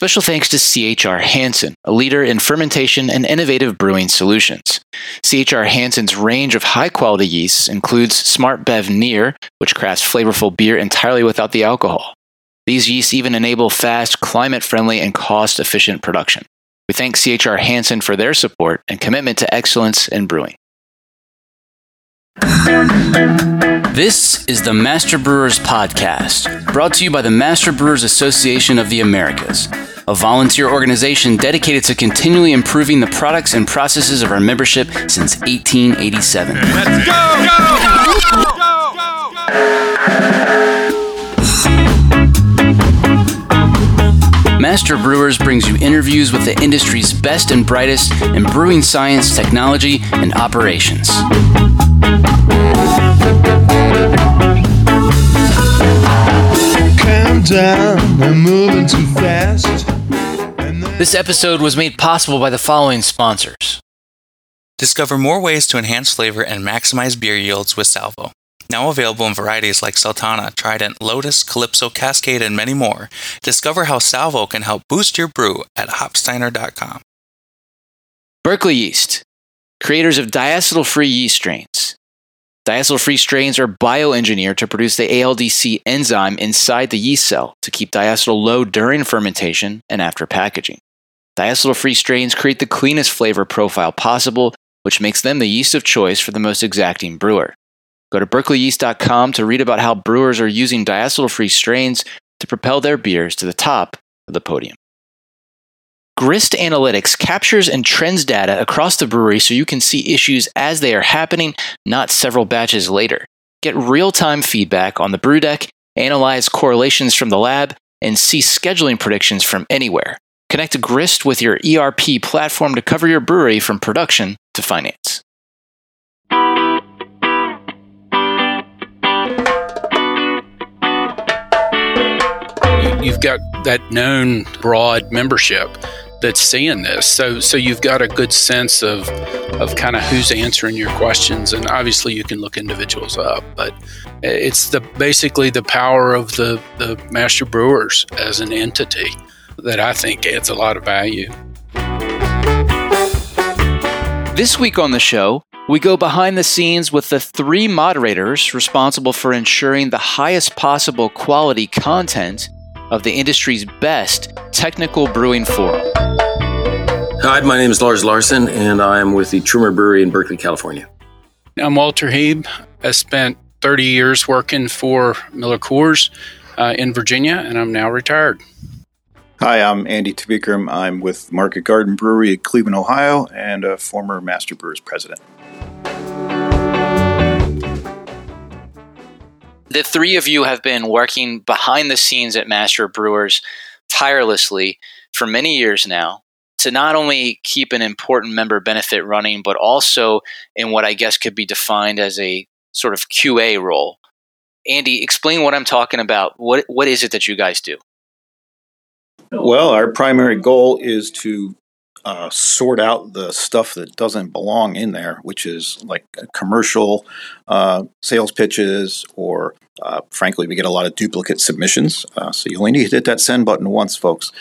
Special thanks to CHR Hansen, a leader in fermentation and innovative brewing solutions. CHR Hansen's range of high quality yeasts includes SmartBev NEER, which crafts flavorful beer entirely without the alcohol. These yeasts even enable fast, climate friendly, and cost efficient production. We thank CHR Hansen for their support and commitment to excellence in brewing. This is the Master Brewers Podcast, brought to you by the Master Brewers Association of the Americas, a volunteer organization dedicated to continually improving the products and processes of our membership since 1887. Let's go! go, go, go Master Brewers brings you interviews with the industry's best and brightest in brewing science, technology, and operations. down, I'm moving too fast. This episode was made possible by the following sponsors. Discover more ways to enhance flavor and maximize beer yields with Salvo. Now available in varieties like Sultana, Trident, Lotus, Calypso, Cascade, and many more. Discover how Salvo can help boost your brew at hopsteiner.com. Berkeley Yeast, creators of diacetyl free yeast strains. Diacetyl free strains are bioengineered to produce the ALDC enzyme inside the yeast cell to keep diacetyl low during fermentation and after packaging. Diacetyl free strains create the cleanest flavor profile possible, which makes them the yeast of choice for the most exacting brewer. Go to berkeleyyeast.com to read about how brewers are using diacetyl free strains to propel their beers to the top of the podium. Grist Analytics captures and trends data across the brewery so you can see issues as they are happening, not several batches later. Get real time feedback on the brew deck, analyze correlations from the lab, and see scheduling predictions from anywhere. Connect Grist with your ERP platform to cover your brewery from production to finance. You've got that known broad membership that's seeing this. So so you've got a good sense of of kind of who's answering your questions, and obviously you can look individuals up, but it's the basically the power of the the master brewers as an entity that I think adds a lot of value. This week on the show, we go behind the scenes with the three moderators responsible for ensuring the highest possible quality content of the industry's best technical brewing forum. Hi, my name is Lars Larson, and I'm with the Trumer Brewery in Berkeley, California. I'm Walter Heeb. I spent 30 years working for Miller Coors uh, in Virginia, and I'm now retired. Hi, I'm Andy Tveekrem. I'm with Market Garden Brewery in Cleveland, Ohio, and a former Master Brewers president. The three of you have been working behind the scenes at Master Brewers tirelessly for many years now to not only keep an important member benefit running, but also in what I guess could be defined as a sort of QA role. Andy, explain what I'm talking about. What what is it that you guys do? Well, our primary goal is to uh, sort out the stuff that doesn't belong in there, which is like commercial uh, sales pitches, or uh, frankly, we get a lot of duplicate submissions. Uh, so you only need to hit that send button once, folks.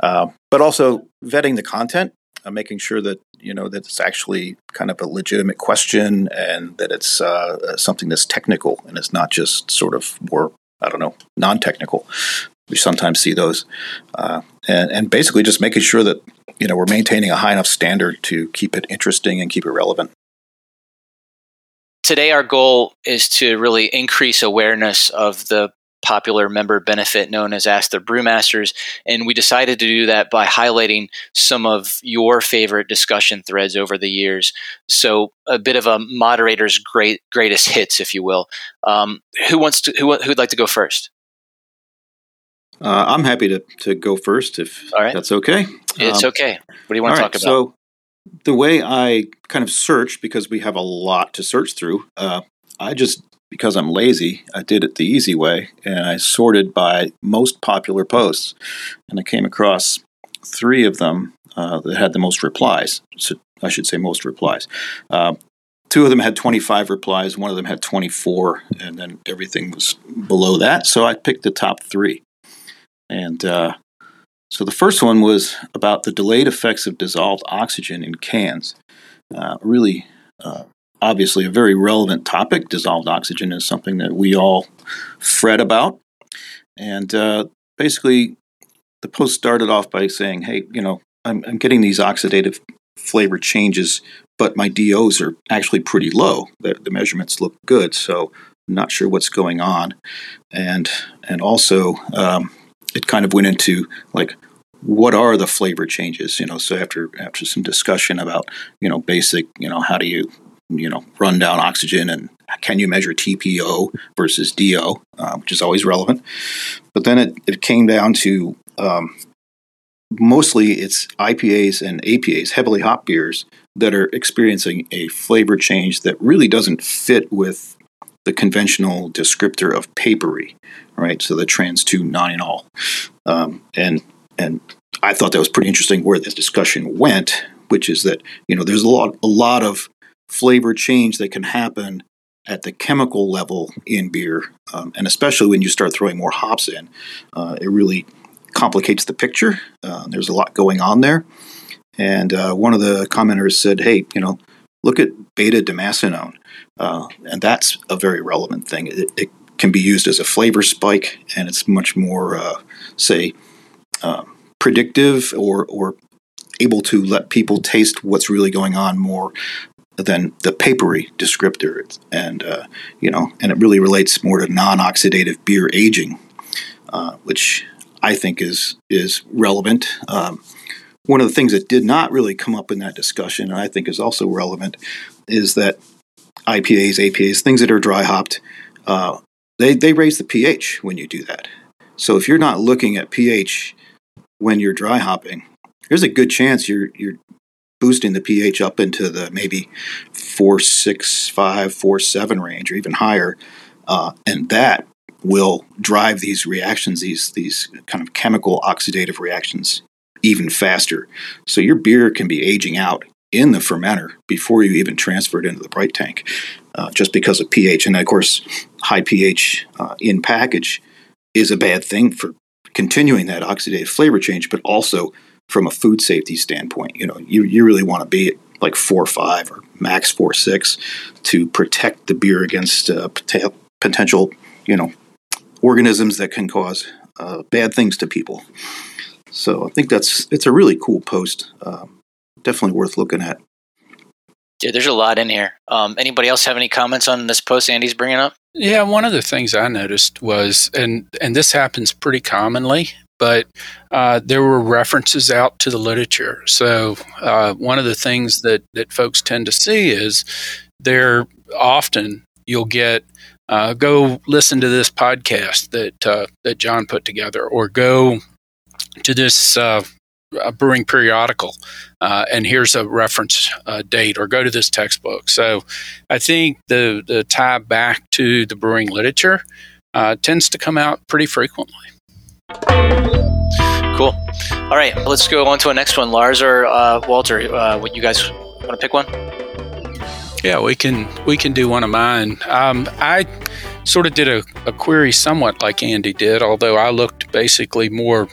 Uh, but also vetting the content, uh, making sure that you know that it's actually kind of a legitimate question and that it's something that's technical and it's not just sort of more I don't know non-technical. We sometimes see those, and, and basically just making sure that you know, we're maintaining a high enough standard to keep it interesting and keep it relevant. Today, our goal is to really increase awareness of the popular member benefit known as Ask the Brewmasters. And we decided to do that by highlighting some of your favorite discussion threads over the years. So, a bit of a moderator's great greatest hits, if you will. Um, who wants to? Who who'd like to go first? Uh, I'm happy to, to go first if that's okay. It's um, okay. What do you want to talk right, about? So, the way I kind of search, because we have a lot to search through, uh, I just, because I'm lazy, I did it the easy way and I sorted by most popular posts. And I came across three of them uh, that had the most replies. So I should say most replies. Uh, two of them had 25 replies, one of them had 24, and then everything was below that. So I picked the top three. And uh, So the first one was about the delayed effects of dissolved oxygen in cans. Uh, really, uh, obviously, a very relevant topic. Dissolved oxygen is something that we all fret about. And uh, basically, the post started off by saying, hey, you know, I'm, I'm getting these oxidative flavor changes, but my DOs are actually pretty low. The, the measurements look good, so I'm not sure what's going on. And and also, um, it kind of went into like what are the flavor changes you know? So after after some discussion about you know basic you know how do you you know run down oxygen and can you measure tpo versus do uh, which is always relevant. But then it, it came down to um, mostly it's ipas and apas heavily hop beers that are experiencing a flavor change that really doesn't fit with the conventional descriptor of papery right? So the trans 2 non um, and and I thought that was pretty interesting where this discussion went, which is that you know there's a lot a lot of flavor change that can happen at the chemical level in beer, um, and especially when you start throwing more hops in, uh, it really complicates the picture. Uh, there's a lot going on there, and uh, one of the commenters said, "Hey, you know, look at beta damascenone, uh, and that's a very relevant thing. It, it, can be used as a flavor spike, and it's much more, uh, say." um, predictive or or able to let people taste what's really going on more than the papery descriptor and uh, you know and it really relates more to non-oxidative beer aging uh, which I think is is relevant um, one of the things that did not really come up in that discussion and I think is also relevant is that IPAs APAs things that are dry hopped uh, they, they raise the pH when you do that so if you're not looking at pH when you're dry hopping, there's a good chance you're you're boosting the pH up into the maybe four six five four seven range or even higher, uh, and that will drive these reactions, these these kind of chemical oxidative reactions, even faster. So your beer can be aging out in the fermenter before you even transfer it into the bright tank, uh, just because of pH. And of course, high pH uh, in package is a bad thing for continuing that oxidative flavor change, but also from a food safety standpoint. You know, you, you really want to be at like four five or max four six to protect the beer against uh, pot- potential, you know, organisms that can cause uh, bad things to people. So I think that's it's a really cool post. Um, definitely worth looking at. Yeah, there's a lot in here. Um, anybody else have any comments on this post Andy's bringing up? Yeah, one of the things I noticed was, and and this happens pretty commonly, but uh, there were references out to the literature. So uh, one of the things that that folks tend to see is there often you'll get uh, go listen to this podcast that uh, that John put together, or go to this uh, a brewing periodical, uh, and here's a reference uh, date, or go to this textbook. So I think the, the tie back to the brewing literature uh, tends to come out pretty frequently. Cool. All right, let's go on to a next one. Lars or uh, Walter, uh, what you guys want to pick one? Yeah, we can we can do one of mine. Um, I sort of did a, a query somewhat like Andy did, although I looked basically more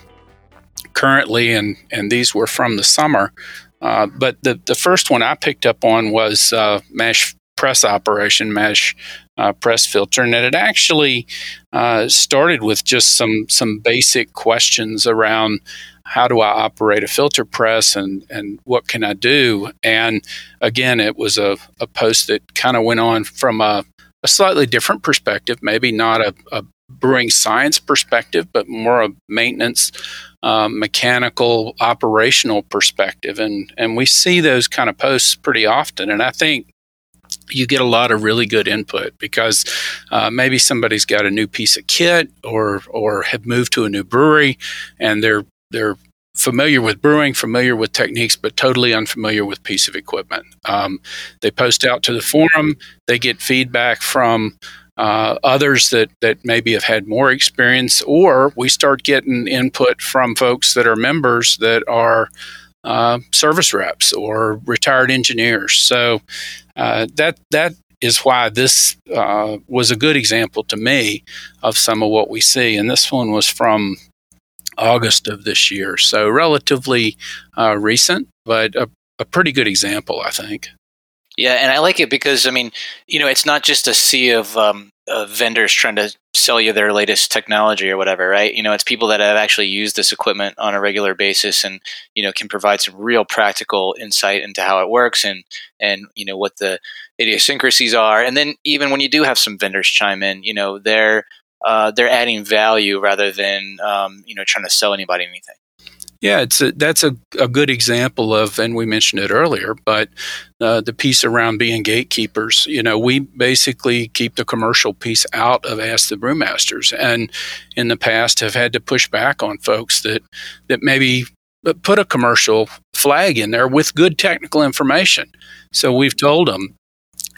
currently, and and these were from the summer. Uh, but the the first one I picked up on was uh, mash press operation, mash uh, press filter, and it actually uh, started with just some some basic questions around how do I operate a filter press and and what can I do? And again, it was a, a post that kind of went on from a, a slightly different perspective, maybe not a, a brewing science perspective, but more a maintenance, um, mechanical, operational perspective. And, and we see those kind of posts pretty often. And I think you get a lot of really good input because uh, maybe somebody's got a new piece of kit or or have moved to a new brewery and they're they're familiar with brewing, familiar with techniques, but totally unfamiliar with piece of equipment. Um, they post out to the forum. They get feedback from uh, others that that maybe have had more experience, or we start getting input from folks that are members that are uh, service reps or retired engineers. So uh, that that is why this uh, was a good example to me of some of what we see. And this one was from August of this year. So relatively uh, recent, but a, a pretty good example, I think. Yeah, and I like it because I mean, you know, it's not just a sea of, um, of vendors trying to sell you their latest technology or whatever, right? You know, it's people that have actually used this equipment on a regular basis and you know can provide some real practical insight into how it works and and you know what the idiosyncrasies are. And then even when you do have some vendors chime in, you know, they're uh, they're adding value rather than um, you know trying to sell anybody anything. Yeah, it's a, that's a, a good example of, and we mentioned it earlier, but uh, the piece around being gatekeepers. You know, we basically keep the commercial piece out of Ask the Brewmasters, and in the past have had to push back on folks that that maybe put a commercial flag in there with good technical information. So we've told them,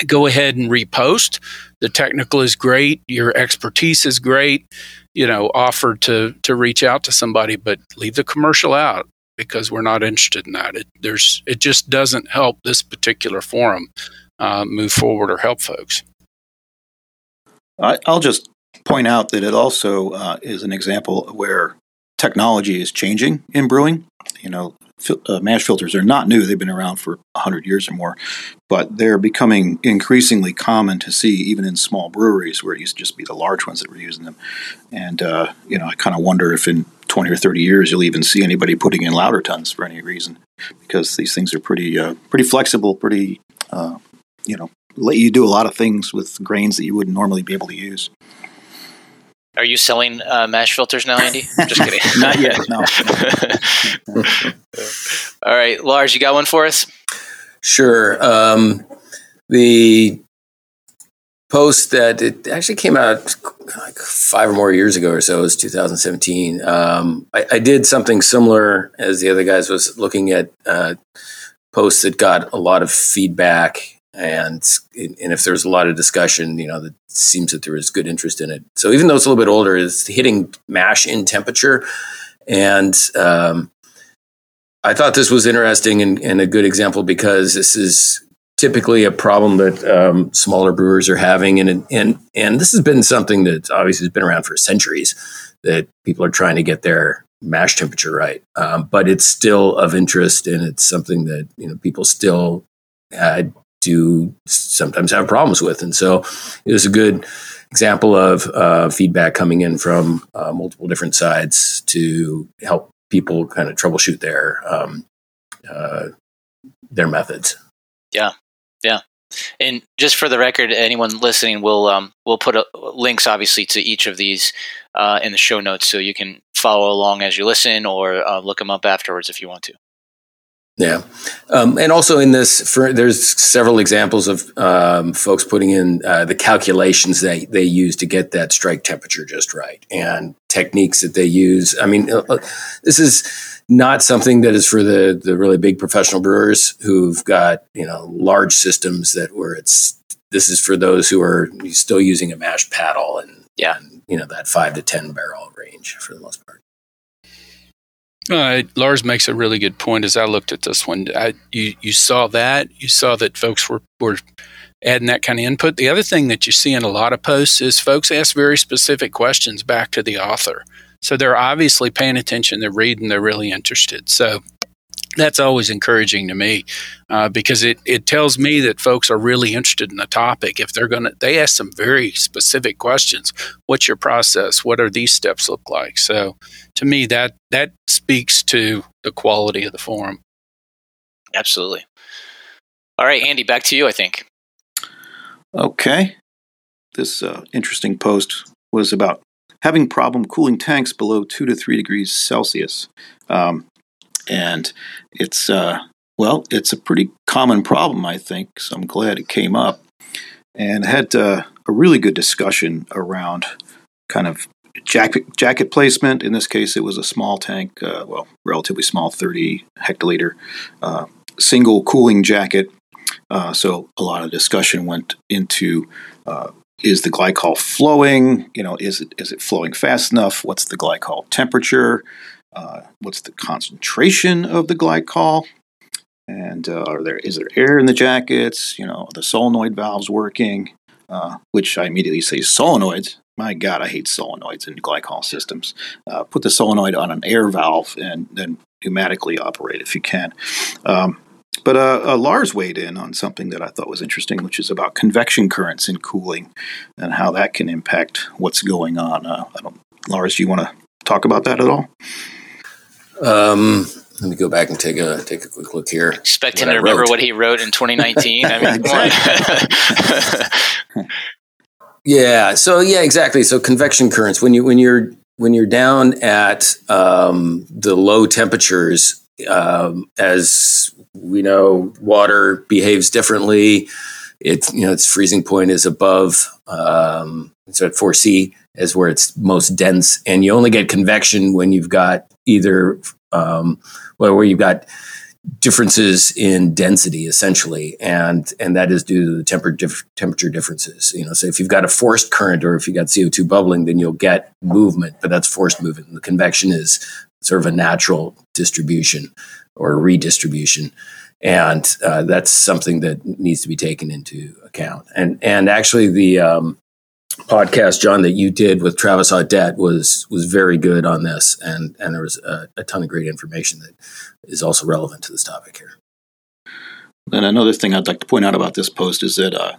go ahead and repost. The technical is great. Your expertise is great. You know, offer to to reach out to somebody, but leave the commercial out because we're not interested in that. It there's it just doesn't help this particular forum uh, move forward or help folks. I, will just point out that it also uh, is an example where technology is changing in brewing. You know, uh, mash filters are not new; they've been around for hundred years or more, but they're becoming increasingly common to see even in small breweries where it used to just be the large ones that were using them. And uh, you know, I kind of wonder if in twenty or thirty years you'll even see anybody putting in lauter tuns for any reason, because these things are pretty uh, pretty flexible, pretty uh, you know, let you do a lot of things with grains that you wouldn't normally be able to use. Are you selling uh, mash filters now, Andy? Just kidding. Not yet. No. All right, Lars, you got one for us? Sure. Um, the post that it actually came out like five or more years ago or so. It was 2017. Um, I, I, did something similar as the other guys was looking at uh, posts that got a lot of feedback and and if there's a lot of discussion, you know, it seems that there is good interest in it. So even though it's a little bit older, it's hitting mash in temperature, and um, I thought this was interesting and, and, a good example because this is typically a problem that um, smaller brewers are having, and and and this has been something that obviously has been around for centuries that people are trying to get their mash temperature right, um, but it's still of interest, and it's something that you know people still uh, do sometimes have problems with. And so it was a good example of uh, feedback coming in from uh, multiple different sides to help people kind of troubleshoot their um, uh, their methods. Yeah, yeah. And just for the record, anyone listening, we'll um, we'll put a, links obviously to each of these uh, in the show notes, so you can follow along as you listen, or uh, look them up afterwards if you want to. Yeah, um, and also in this, for, there's several examples of um, folks putting in uh, the calculations they they use to get that strike temperature just right, and techniques that they use. I mean, uh, uh, this is not something that is for the the really big professional brewers who've got you know large systems that where it's. This is for those who are still using a mash paddle and yeah, and, you know that five to ten barrel range for the most part. Uh, Lars makes a really good point. As I looked at this one, I, you you saw that you saw that folks were were adding that kind of input. The other thing that you see in a lot of posts is folks ask very specific questions back to the author. So they're obviously paying attention. They're reading. They're really interested. So that's always encouraging to me uh, because it, it tells me that folks are really interested in the topic. If they're going to they ask some very specific questions. What's your process? What are these steps look like? So to me that that speaks to the quality of the forum. Absolutely. All right andy back to you i think. Okay. This uh, interesting post was about having problem cooling tanks below two to three degrees celsius. Um, and it's uh, well, it's a pretty common problem, I think. So I'm glad it came up, and had uh, a really good discussion around kind of jacket jacket placement. In this case, it was a small tank, uh, well, relatively small, 30 hectoliter, uh, single cooling jacket. Uh, so a lot of discussion went into uh, is the glycol flowing? You know, is it is it flowing fast enough? What's the glycol temperature? Uh, what's the concentration of the glycol, and uh, are there is there air in the jackets? You know, the solenoid valves working, uh, which I immediately say solenoids. my God, I hate solenoids in glycol systems. Uh, put the solenoid on an air valve and then pneumatically operate if you can. Um, but uh, uh, Lars weighed in on something that I thought was interesting, which is about convection currents in cooling and how that can impact what's going on. Lars, do you want to talk about that at all? Um, let me go back and take a take a quick look here. Expect him to remember what he wrote in 2019. I mean, yeah. So yeah, exactly. So convection currents when you when you're when you're down at um, the low temperatures, um, as we know, water behaves differently. It's you know its freezing point is above um, so at 4C is where it's most dense, and you only get convection when you've got either um, where you've got differences in density essentially and and that is due to the temper temperature differences you know. So if you've got a forced current or if you've got co2 bubbling then you'll get movement but that's forced movement. The convection is sort of a natural distribution or redistribution and uh, that's something that needs to be taken into account. And and actually the um, podcast, John, that you did with Travis Audette was was very good on this, and and there was a, a, ton of great information that is also relevant to this topic here. And another thing I'd like to point out about this post is that uh,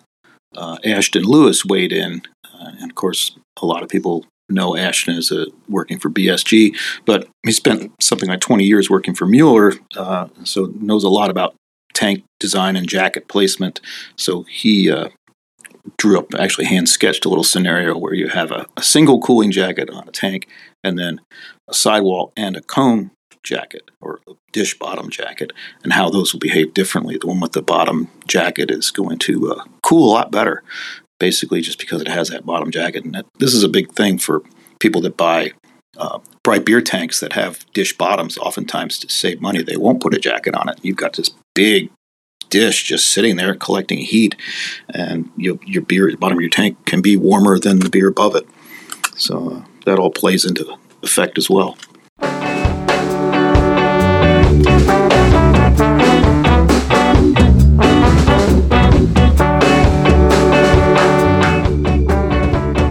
uh, Ashton Lewis weighed in, uh, and of course, a lot of people know Ashton as a, working for BSG, but he spent something like 20 years working for Mueller, uh, so knows a lot about tank design and jacket placement. So he uh, drew up, actually hand sketched a little scenario where you have a, a single cooling jacket on a tank and then a sidewall and a cone jacket or a dish bottom jacket and how those will behave differently. The one with the bottom jacket is going to uh, cool a lot better, basically just because it has that bottom jacket. And that, this is a big thing for people that buy uh, bright beer tanks that have dish bottoms. Oftentimes, to save money, they won't put a jacket on it. You've got this big dish just sitting there collecting heat, and you, your beer at the bottom of your tank can be warmer than the beer above it. So uh, that all plays into effect as well.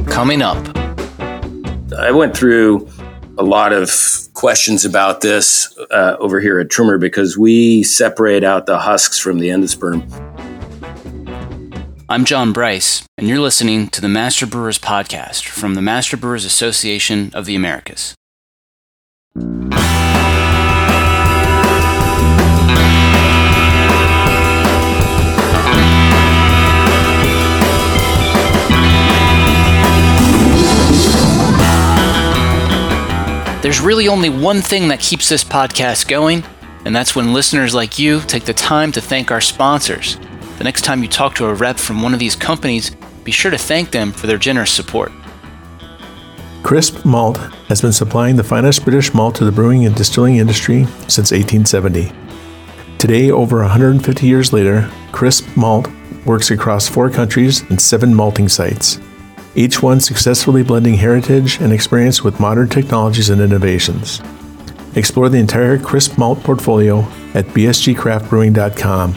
Coming up, I went through a lot of questions about this uh, over here at Trumer because we separate out the husks from the endosperm. I'm John Bryce, and you're listening to the Master Brewers Podcast from the Master Brewers Association of the Americas. There's really only one thing that keeps this podcast going, and that's when listeners like you take the time to thank our sponsors. The next time you talk to a rep from one of these companies, be sure to thank them for their generous support. Crisp Malt has been supplying the finest British malt to the brewing and distilling industry since 1870. Today, over 150 years later, Crisp Malt works across four countries and seven malting sites each one successfully blending heritage and experience with modern technologies and innovations. Explore the entire crisp malt portfolio at bsgcraftbrewing.com,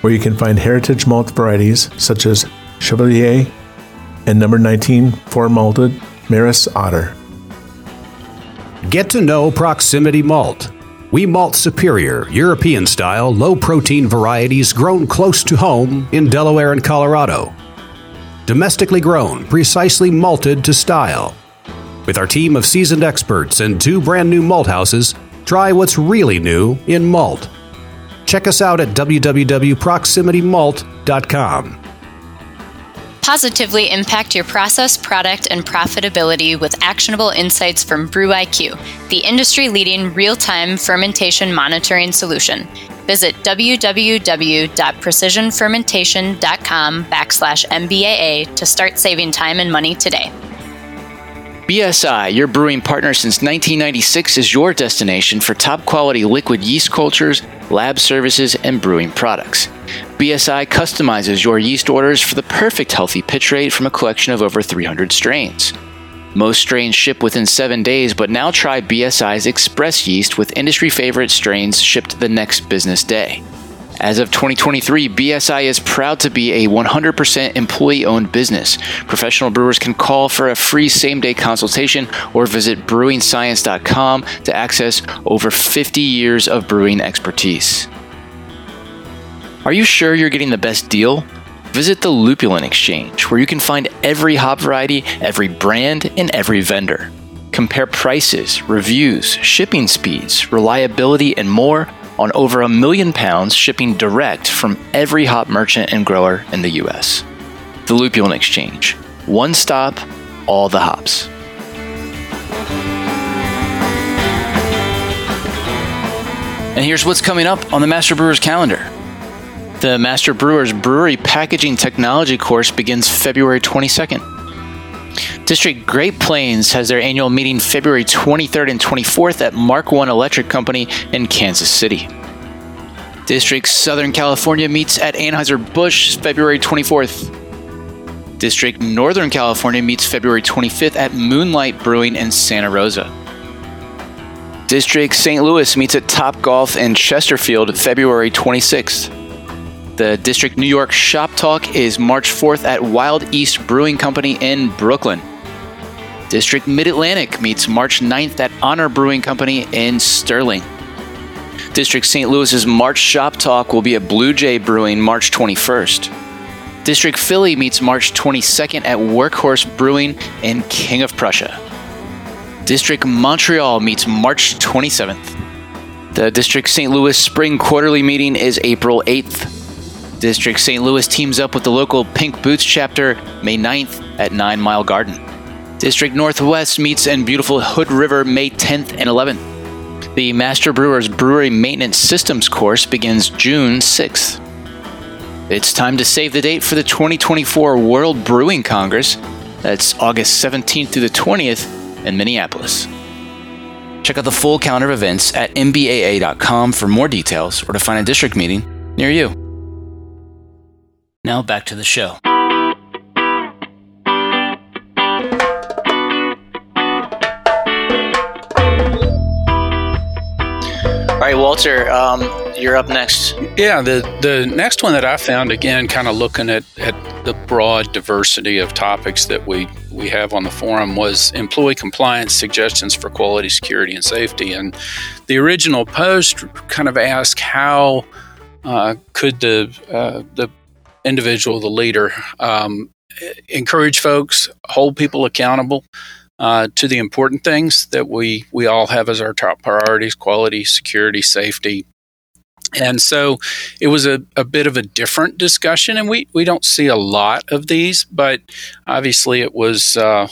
where you can find heritage malt varieties such as Chevalier and number 19 four malted Maris Otter. Get to know Proximity Malt. We malt superior, European style, low protein varieties grown close to home in Delaware and Colorado domestically grown, precisely malted to style. With our team of seasoned experts and two brand new malt houses, try what's really new in malt. Check us out at www.proximitymalt.com. Positively impact your process, product, and profitability with actionable insights from Brew IQ, the industry leading real time fermentation monitoring solution. Visit www.precisionfermentation.com backslash MBAA to start saving time and money today. BSI, your brewing partner since 1996, is your destination for top quality liquid yeast cultures, lab services, and brewing products. BSI customizes your yeast orders for the perfect healthy pitch rate from a collection of over 300 strains. Most strains ship within seven days, but now try BSI's Express yeast with industry favorite strains shipped the next business day. As of 2023, BSI is proud to be a 100% employee owned business. Professional brewers can call for a free same day consultation or visit brewingscience.com to access over 50 years of brewing expertise. Are you sure you're getting the best deal? Visit the Lupulin Exchange, where you can find every hop variety, every brand, and every vendor. Compare prices, reviews, shipping speeds, reliability, and more on over a million pounds shipping direct from every hop merchant and grower in the US. The Lupulin Exchange. One stop, all the hops. And here's what's coming up on the Master Brewers calendar. The Master Brewers Brewery Packaging Technology course begins February 22nd. District Great Plains has their annual meeting February 23rd and 24th at Mark One Electric Company in Kansas City. District Southern California meets at Anheuser-Busch February 24th. District Northern California meets February 25th at Moonlight Brewing in Santa Rosa. District St. Louis meets at Top Golf in Chesterfield February 26th. The District New York Shop Talk is March 4th at Wild East Brewing Company in Brooklyn. District Mid Atlantic meets March 9th at Honor Brewing Company in Sterling. District St. Louis's March Shop Talk will be at Blue Jay Brewing March 21st. District Philly meets March 22nd at Workhorse Brewing in King of Prussia. District Montreal meets March 27th. The District St. Louis Spring Quarterly meeting is April 8th. District St. Louis teams up with the local Pink Boots chapter May 9th at Nine Mile Garden. District Northwest meets in beautiful Hood River May 10th and 11th. The Master Brewers Brewery Maintenance Systems course begins June 6th. It's time to save the date for the 2024 World Brewing Congress. That's August 17th through the 20th in Minneapolis. Check out the full calendar of events at mbaa.com for more details or to find a district meeting near you. Now back to the show. All right, Walter, um, you're up next. Yeah, the, the next one that I found, again, kind of looking at, at the broad diversity of topics that we, we have on the forum, was employee compliance suggestions for quality, security, and safety. And the original post kind of asked how uh, could the, uh, the individual, the leader, um, encourage folks, hold people accountable uh, to the important things that we we all have as our top priorities: quality, security, safety. And so it was a, a bit of a different discussion, and we, we don't see a lot of these, but obviously it was uh,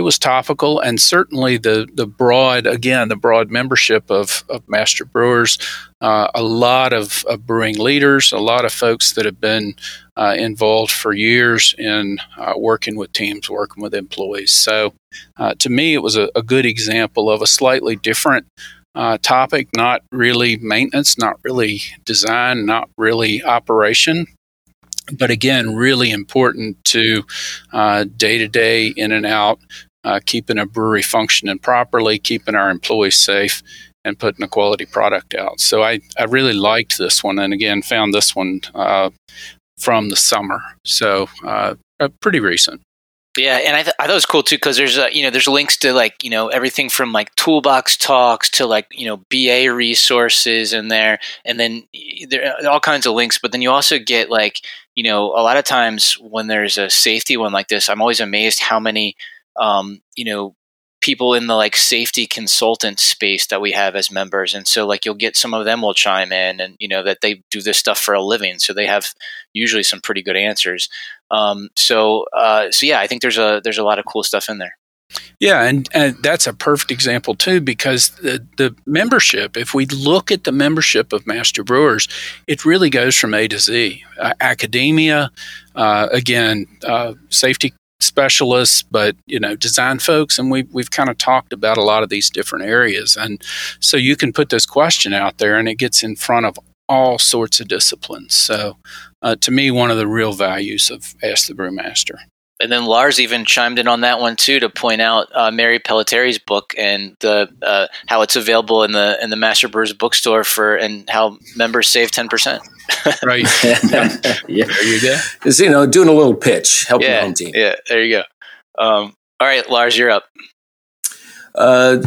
it was topical, and certainly the the broad again the broad membership of, of master brewers, uh, a lot of, of, brewing leaders, a lot of folks that have been uh, involved for years in uh, working with teams, working with employees. So, uh, to me, it was a, a, good example of a slightly different uh, topic, not really maintenance, not really design, not really operation. But again, really important to day to day, in and out, uh, keeping a brewery functioning properly, keeping our employees safe, and putting a quality product out. So I, I really liked this one, and again found this one uh, from the summer. So uh, pretty recent. Yeah, and I, th- I thought it was cool too because there's uh, you know there's links to like you know everything from like toolbox talks to like you know BA resources in there, and then there are all kinds of links. But then you also get like you know a lot of times when there's a safety one like this, I'm always amazed how many um, you know people in the like safety consultant space that we have as members. And so like you'll get some of them will chime in and you know that they do this stuff for a living. So they have usually some pretty good answers. Um, so uh, so yeah i think there's a there's a lot of cool stuff in there. Yeah, and, and, that's a perfect example too, because the, the membership, if we look at the membership of Master Brewers, it really goes from A to Z. Uh, academia, uh, again, uh, safety specialists, but you know, design folks, and we we've kind of talked about a lot of these different areas, and so you can put this question out there, and it gets in front of all sorts of disciplines. So, uh, to me, one of the real values of Ask the Brewmaster. And then Lars even chimed in on that one too to point out uh, Mary Pellettieri's book and the uh, how it's available in the in the Master Brewers bookstore for and how members save ten percent. right. yeah. There you go. Just, you know, doing a little pitch, helping the Yeah, home team. yeah. There you go. Um, all right, Lars, you're up. Uh,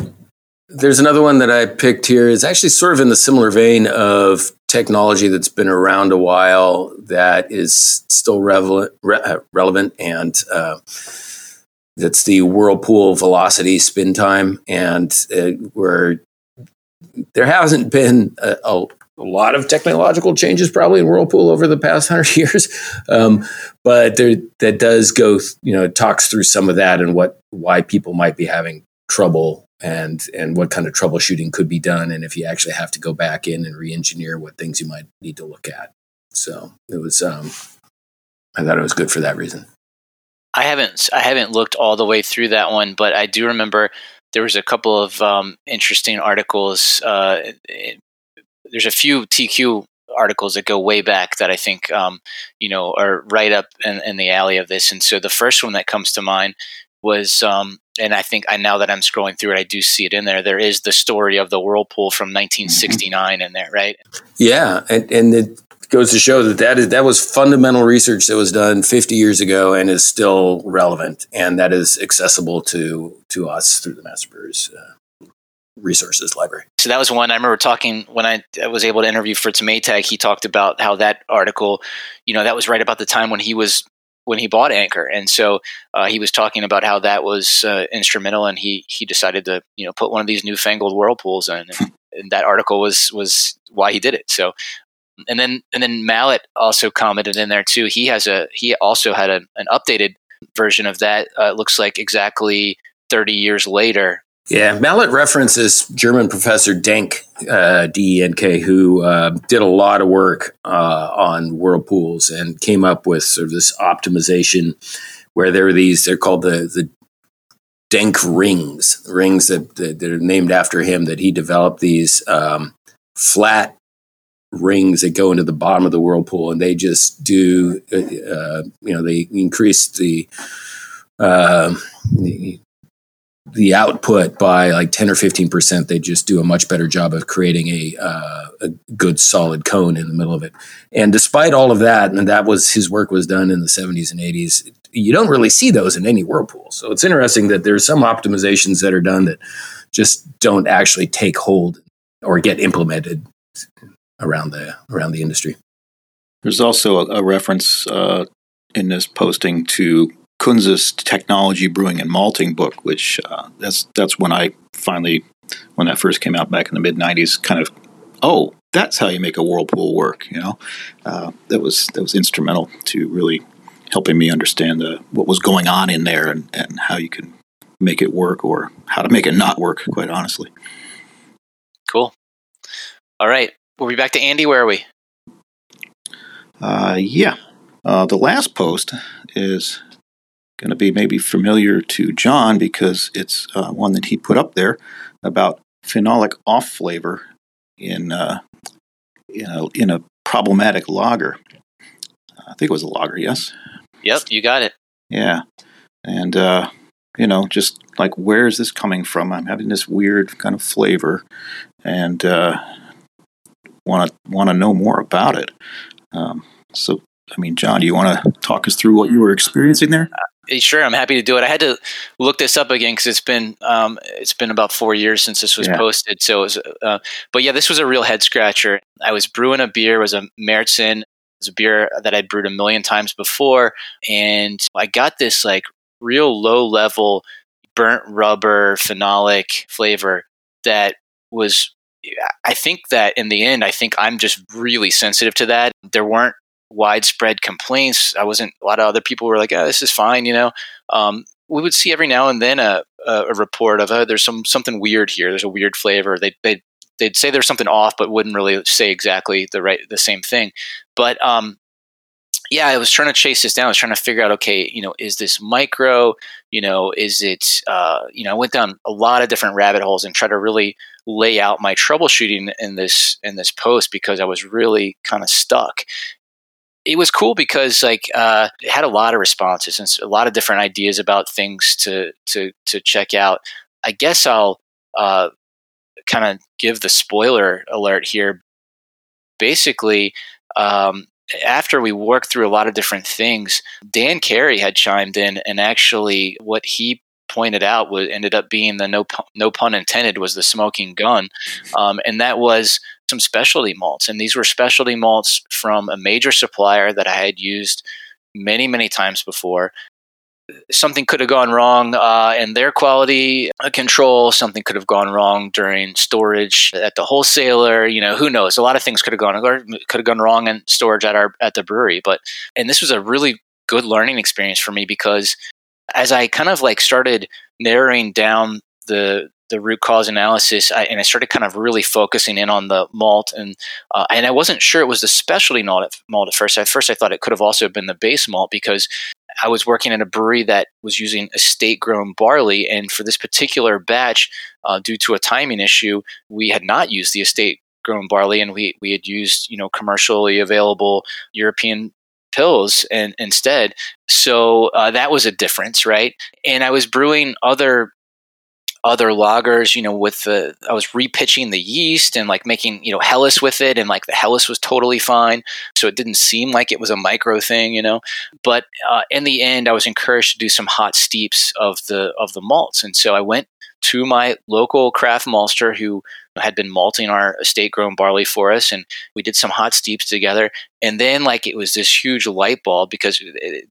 there's another one that I picked here. It's actually sort of in the similar vein of technology that's been around a while that is still relevant, re- uh, relevant and uh, that's the whirlpool velocity spin time, and uh, where there hasn't been a, a, a lot of technological changes probably in whirlpool over the past hundred years, um, but there that does go, you know, it talks through some of that and what why people might be having trouble and and what kind of troubleshooting could be done and if you actually have to go back in and re-engineer what things you might need to look at so it was um i thought it was good for that reason I haven't I haven't looked all the way through that one, but I do remember there was a couple of um, interesting articles. Uh, it, there's a few TQ articles that go way back that I think um, you know are right up in, in, the alley of this. And so the first one that comes to mind was, um, and I think I now that I'm scrolling through it, I do see it in there. There is the story of the whirlpool from 1969 mm-hmm. in there, right? Yeah, and and it goes to show that that is that was fundamental research that was done 50 years ago and is still relevant and that is accessible to to us through the master brewers uh, resources library so that was one i remember talking when i, I was able to interview fritz maytag he talked about how that article you know that was right about the time when he was when he bought anchor and so uh, he was talking about how that was uh, instrumental and he he decided to you know put one of these newfangled whirlpools in and, and that article was was why he did it so and then and then Mallett also commented in there too. He has a he also had a, an updated version of that. Uh, looks like exactly thirty years later. Yeah, Mallett references German professor Denk uh, D E N K, who uh, did a lot of work uh, on whirlpools and came up with sort of this optimization where there are these. They're called the the Denk rings, rings that, that, that are named after him. That he developed these um, flat rings that go into the bottom of the whirlpool, and they just do, uh, uh you know, they increase the, uh, the output by like 10 or 15 percent they just do a much better job of creating a, uh, a good solid cone in the middle of it and despite all of that and that was his work was done in the 70s and 80s you don't really see those in any whirlpool so it's interesting that there's some optimizations that are done that just don't actually take hold or get implemented around the around the industry. There's also a, a reference uh, in this posting to Kunze's Technology Brewing and Malting book, which uh, that's that's when I finally, when that first came out back in the mid '90s, kind of, oh, that's how you make a whirlpool work. You know, uh, that was that was instrumental to really helping me understand the, what was going on in there and, and how you can make it work or how to make it not work. Quite honestly. Cool. All right. We'll be back to Andy. Where are we? Uh, yeah. Uh, the last post is going to be maybe familiar to John because it's uh, one that he put up there about phenolic off flavor in uh, in a in a problematic lager. I think it was a lager. Yes. Yep, you got it. Yeah, and uh, you know, just like where is this coming from? I'm having this weird kind of flavor, and uh, want to want to know more about it. Um, so, I mean, John, do you want to talk us through what you were experiencing there? Sure, I'm happy to do it. I had to look this up again because it's been um, it's been about four years since this was yeah. posted. So, it was, uh, but yeah, this was a real head scratcher. I was brewing a beer. It was a Märzen. It was a beer that I'd brewed a million times before, and I got this like real low level burnt rubber phenolic flavor that was I think that in the end, I think I'm just really sensitive to that. There weren't widespread complaints. I wasn't, a lot of other people were like, oh, this is fine, you know. Um, we would see every now and then a, a, report of, oh, there's some something weird here. There's a weird flavor. They, they, they'd say there's something off, but wouldn't really say exactly the right, the same thing. But um, yeah, I was trying to chase this down. I was trying to figure out, okay, you know, is this micro? You know, is it, uh, you know, I went down a lot of different rabbit holes and tried to really lay out my troubleshooting in this in this post because I was really kind of stuck. It was cool because like uh, it had a lot of responses and a lot of different ideas about things to to to check out. I guess I'll uh, kind of give the spoiler alert here. Basically, um, after we worked through a lot of different things, Dan Carey had chimed in, and actually, what he pointed out was ended up being the no no pun intended was the smoking gun, um, and that was some specialty malts, and these were specialty malts from a major supplier that I had used many many times before something could have gone wrong uh, in their quality control. Something could have gone wrong during storage at the wholesaler. You know, who knows? A lot of things could have gone could have gone wrong in storage at our at the brewery. But and this was a really good learning experience for me because as I kind of like started narrowing down the the root cause analysis, I, and I started kind of really focusing in on the malt, and uh, and I wasn't sure it was the specialty malt at, malt at first. At first, I thought it could have also been the base malt because I was working in a brewery that was using estate grown barley. And for this particular batch, uh, due to a timing issue, we had not used the estate grown barley and we, we had used, you know, commercially available European Pilsen instead. So uh, that was a difference, right? And I was brewing other other lagers, you know, with the I was repitching the yeast and like making, you know, Helles with it and like the Helles was totally fine. So it didn't seem like it was a micro thing, you know. But uh, in the end I was encouraged to do some hot steeps of the of the malts. And so I went to my local craft maltster who had been malting our estate grown barley for us and we did some hot steeps together and then like it was this huge light bulb because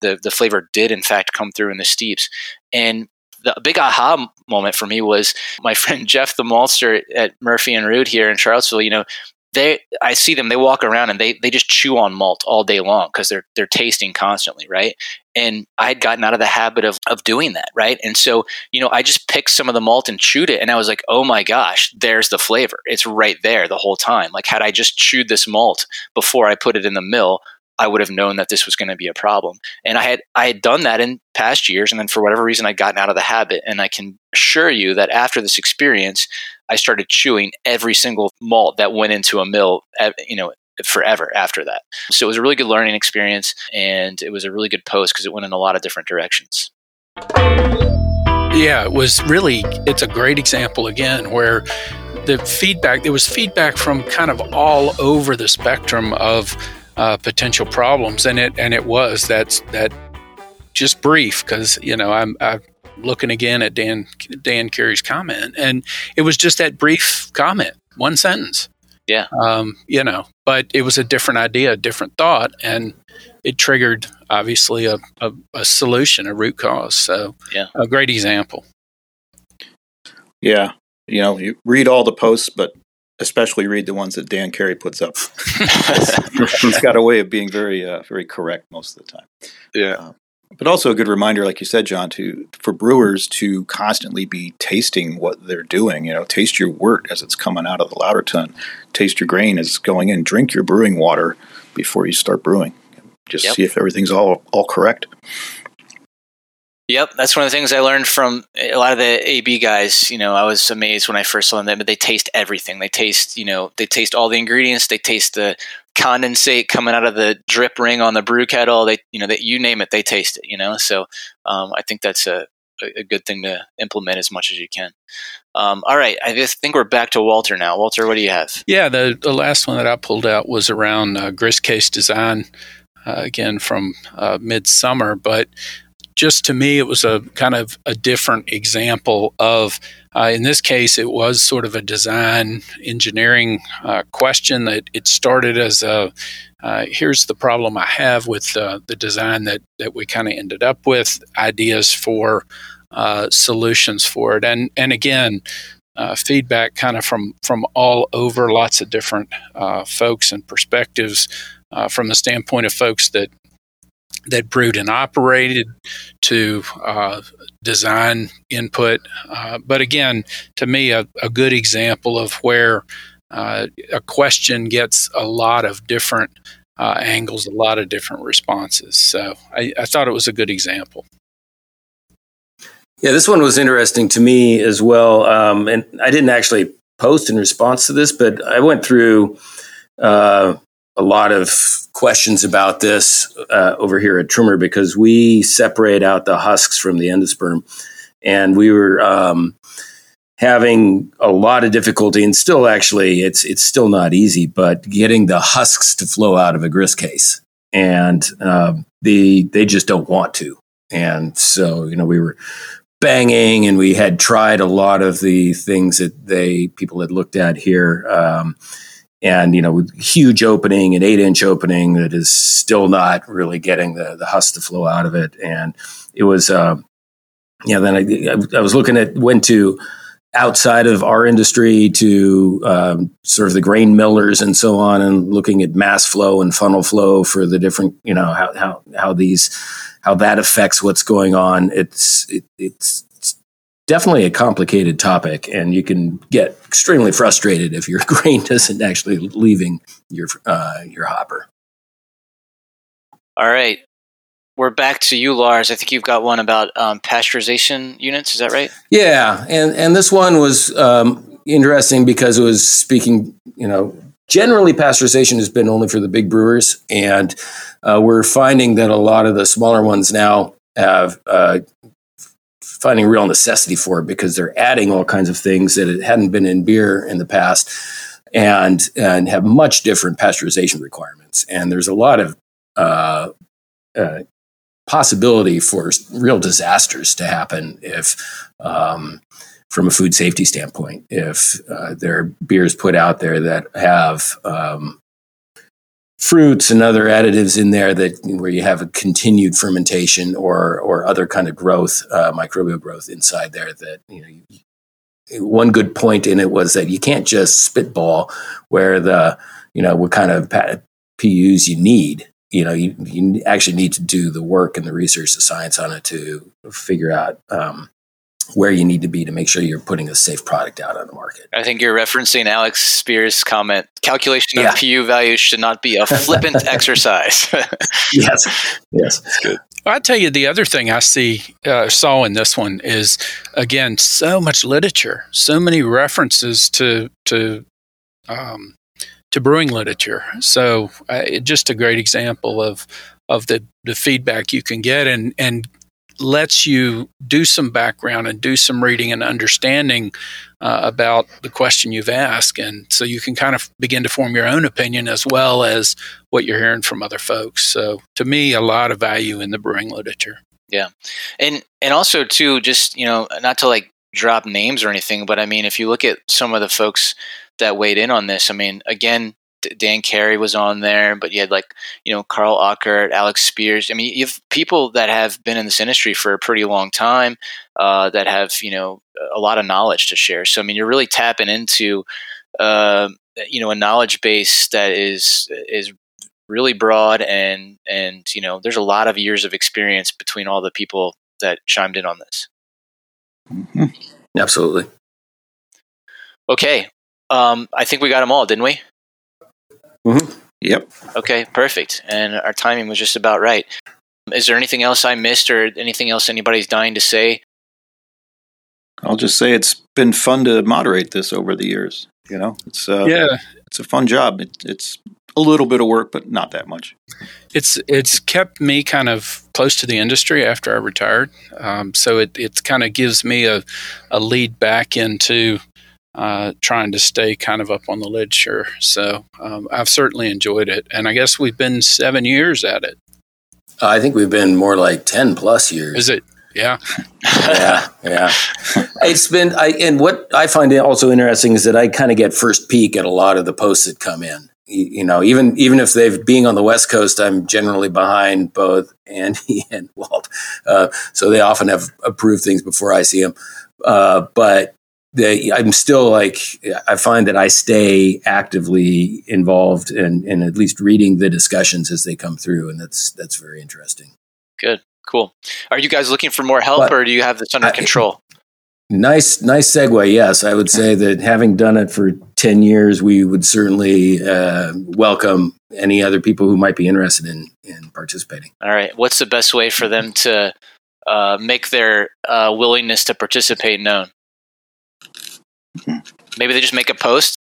the the flavor did in fact come through in the steeps and the big aha moment for me was my friend Jeff the maltster at Murphy and Rude here in Charlottesville. You know, they I see them. They walk around and they they just chew on malt all day long because they're they're tasting constantly, right? And I had gotten out of the habit of of doing that, right? And so you know, I just picked some of the malt and chewed it, and I was like, oh my gosh, there's the flavor. It's right there the whole time. Like had I just chewed this malt before I put it in the mill, I would have known that this was going to be a problem. And I had I had done that in past years, and then for whatever reason, I'd gotten out of the habit. And I can assure you that after this experience, I started chewing every single malt that went into a mill. You know, forever after that. So it was a really good learning experience, and it was a really good post because it went in a lot of different directions. Yeah, it was really. It's a great example again where the feedback there was feedback from kind of all over the spectrum of uh, potential problems, and it and it was that's that just brief because you know I'm, I'm looking again at Dan Dan Carey's comment, and it was just that brief comment, one sentence. Yeah. Um, you know, but it was a different idea, a different thought, and it triggered obviously a, a, a solution, a root cause. So, yeah, a great example. Yeah, you know, you read all the posts, but especially read the ones that Dan Carey puts up. He's got a way of being very, uh, very correct most of the time. Yeah. Uh, but also a good reminder, like you said, John, to for brewers to constantly be tasting what they're doing. You know, taste your wort as it's coming out of the lauter tun, taste your grain as it's going in, drink your brewing water before you start brewing. Just yep. see if everything's all all correct. Yep, that's one of the things I learned from a lot of the AB guys. You know, I was amazed when I first saw them, but they taste everything. They taste, you know, they taste all the ingredients. They taste the condensate coming out of the drip ring on the brew kettle. They, you know, that you name it, they taste it. You know, so um, I think that's a, a good thing to implement as much as you can. Um, all right, I just think we're back to Walter now. Walter, what do you have? Yeah, the the last one that I pulled out was around uh, grist case design. Uh, again from uh, midsummer, but just to me, it was a kind of a different example of, uh, in this case, it was sort of a design engineering uh, question that it started as a, uh, here's the problem I have with uh, the design that, that we kind of ended up with, ideas for uh, solutions for it. And, and again, uh, feedback kind of from, from all over, lots of different folks and perspectives. from the standpoint of folks that that brewed and operated to uh, design input. Uh, but again, to me, a, a good example of where uh, a question gets a lot of different uh, angles, a lot of different responses. So I, I thought it was a good example. Yeah, this one was interesting to me as well. Um, and I didn't actually post in response to this, but I went through uh, a lot of questions about this uh, over here at Trumer because we separate out the husks from the endosperm, and we were um, having a lot of difficulty and still actually it's it's still not easy but getting the husks to flow out of a grist case. And um, the they just don't want to. And so you know we were banging and we had tried a lot of the things that they people had looked at here um, and you know huge opening an eight inch opening that is still not really getting the the husk to flow out of it and it was uh, yeah then I, I was looking at went to outside of our industry to um, sort of the grain millers and so on, and looking at mass flow and funnel flow for the different, you know, how how how these how that affects what's going on. It's it, it's definitely a complicated topic, and you can get extremely frustrated if your grain isn't actually leaving your uh, your hopper. All right, we're back to you, Lars. I think you've got one about um, pasteurization units. Is that right? Yeah, and and this one was um, interesting because it was speaking. You know, generally pasteurization has been only for the big brewers, and uh, we're finding that a lot of the smaller ones now have uh, finding real necessity for it because they're adding all kinds of things that it hadn't been in beer in the past, and and have much different pasteurization requirements. And there's a lot of uh, uh, possibility for real disasters to happen if, um, from a food safety standpoint, if uh, there are beers put out there that have um, fruits and other additives in there that where you have a continued fermentation or or other kind of growth, uh, microbial growth inside there. That you know, you, one good point in it was that you can't just spitball where the you know what kind of PUs you need you know, you, you actually need to do the work and the research, the science on it to figure out um, where you need to be to make sure you're putting a safe product out on the market. I think you're referencing Alex Speers' comment. Calculation yeah. of PU values should not be a flippant exercise. yes, yes, That's good. I'll tell you the other thing I see uh, saw in this one is again so much literature, so many references to to um, to brewing literature. So uh, just a great example of of the the feedback you can get and and lets you do some background and do some reading and understanding uh, about the question you've asked. And so you can kind of begin to form your own opinion as well as what you're hearing from other folks. So to me a lot of value in the brewing literature. Yeah. And and also too just you know not to like drop names or anything but i mean if you look at some of the folks that weighed in on this. I mean, again, Dan Carey was on there, but you had like, you know, Karl Ockert, Alex Speers. I mean, you have people that have been in this industry for a pretty long time uh, that have, you know, a lot of knowledge to share. So, I mean, you're really tapping into, uh, you know, a knowledge base that is, is really broad and, and, you know, there's a lot of years of experience between all the people that chimed in on this. Mm-hmm. Absolutely. Okay. Um, I think we got them all, didn't we? Mm-hmm. Yep. Okay, perfect. And our timing was just about right. Is there anything else I missed or anything else anybody's dying to say? I'll just say it's been fun to moderate this over the years. You know, it's uh, yeah, it's a fun job. It, it's a little bit of work, but not that much. It's it's kept me kind of close to the industry after I retired, um, so it it kind of gives me a a lead back into uh, trying to stay kind of up on the literature. So um, I've certainly enjoyed it, and I guess we've been seven years at it. I think we've been more like ten plus years. Is it? Yeah, yeah, yeah. It's been. I and what I find also interesting is that I kind of get first peek at a lot of the posts that come in. You, you know, even even if they've being on the West Coast, I'm generally behind both Andy and Walt, uh, so they often have approved things before I see them. Uh, but they, I'm still like I find that I stay actively involved in, in at least reading the discussions as they come through, and that's that's very interesting. Good, cool. Are you guys looking for more help, but or do you have this under I, control? Nice, nice segue. Yes, I would say that having done it for ten years, we would certainly uh, welcome any other people who might be interested in in participating. All right, what's the best way for them to uh, make their uh, willingness to participate known? Maybe they just make a post.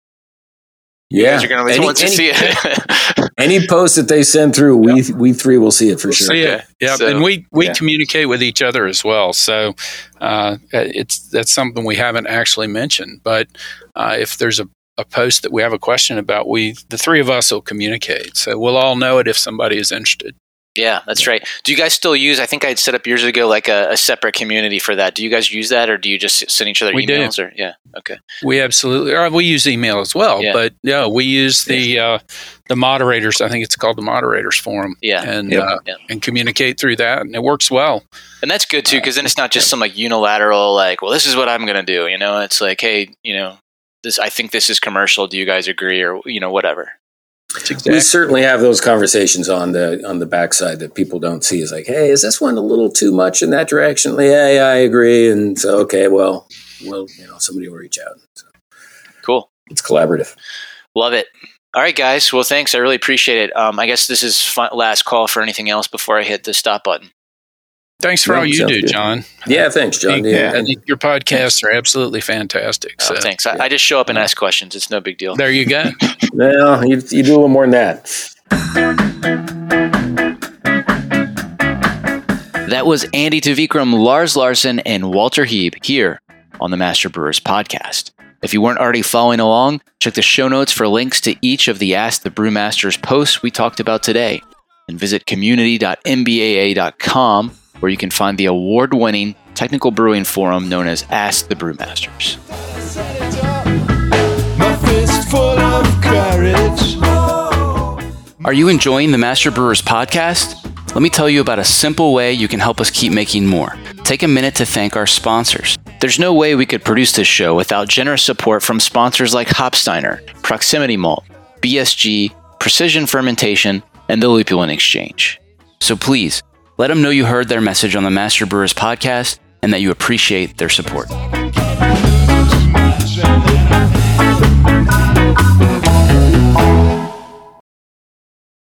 You Yeah. guys are going to be the Any- ones to any- see it. Any post that they send through, we we three will see it for sure. See it. Okay. Yeah, So- and we we Yeah. communicate with each other as well. So uh, it's that's something we haven't actually mentioned. But uh, if there's a, a post that we have a question about, we the three of us will communicate. So we'll all know it if somebody is interested. Yeah, that's right. Do you guys still use? I think I had set up years ago like a, a separate community for that. Do you guys use that, or do you just send each other We do. Or yeah, okay, We absolutely, or we use email as well. Yeah. But yeah, we use the uh, the moderators. I think it's called the moderators forum. Yeah. and Yep. uh, Yeah. and communicate through that, and it works well. and that's good too because then it's not just some like unilateral like, well, this is what I'm going to do. You know, it's like, hey, you know, this I think this is commercial. Do you guys agree, or you know, whatever. It's We certainly have those conversations on the on the backside that people don't see. Is like, hey, is this one a little too much in that direction? Yeah, yeah, I agree. And so, okay, well, well, you know, somebody will reach out. So Cool. it's collaborative. Love it. All right, guys. Well, thanks. I really appreciate it. Um, I guess this is fi- last call for anything else before I hit the stop button. Thanks for Yeah, all you do, good. John. Yeah, thanks, John. I Yeah, think your podcasts are absolutely fantastic. Oh, So thanks. I, I just show up and ask questions. It's no big deal. there you go. well, you, you do a little more than that. That was Andy Tveekrem, Lars Larson, and Walter Heeb here on the Master Brewers podcast. If you weren't already following along, check the show notes for links to each of the Ask the Brewmasters posts we talked about today, and visit community.mbaa.com where you can find the award winning technical brewing forum known as Ask the Brewmasters. My fist full of courage. Are you enjoying the Master Brewers podcast? Let me tell you about a simple way you can help us keep making more. Take a minute to thank our sponsors. There's no way we could produce this show without generous support from sponsors like Hopsteiner, Proximity Malt, BSG, Precision Fermentation, and the Lupulin Exchange. So please, let them know you heard their message on the Master Brewers podcast and that you appreciate their support.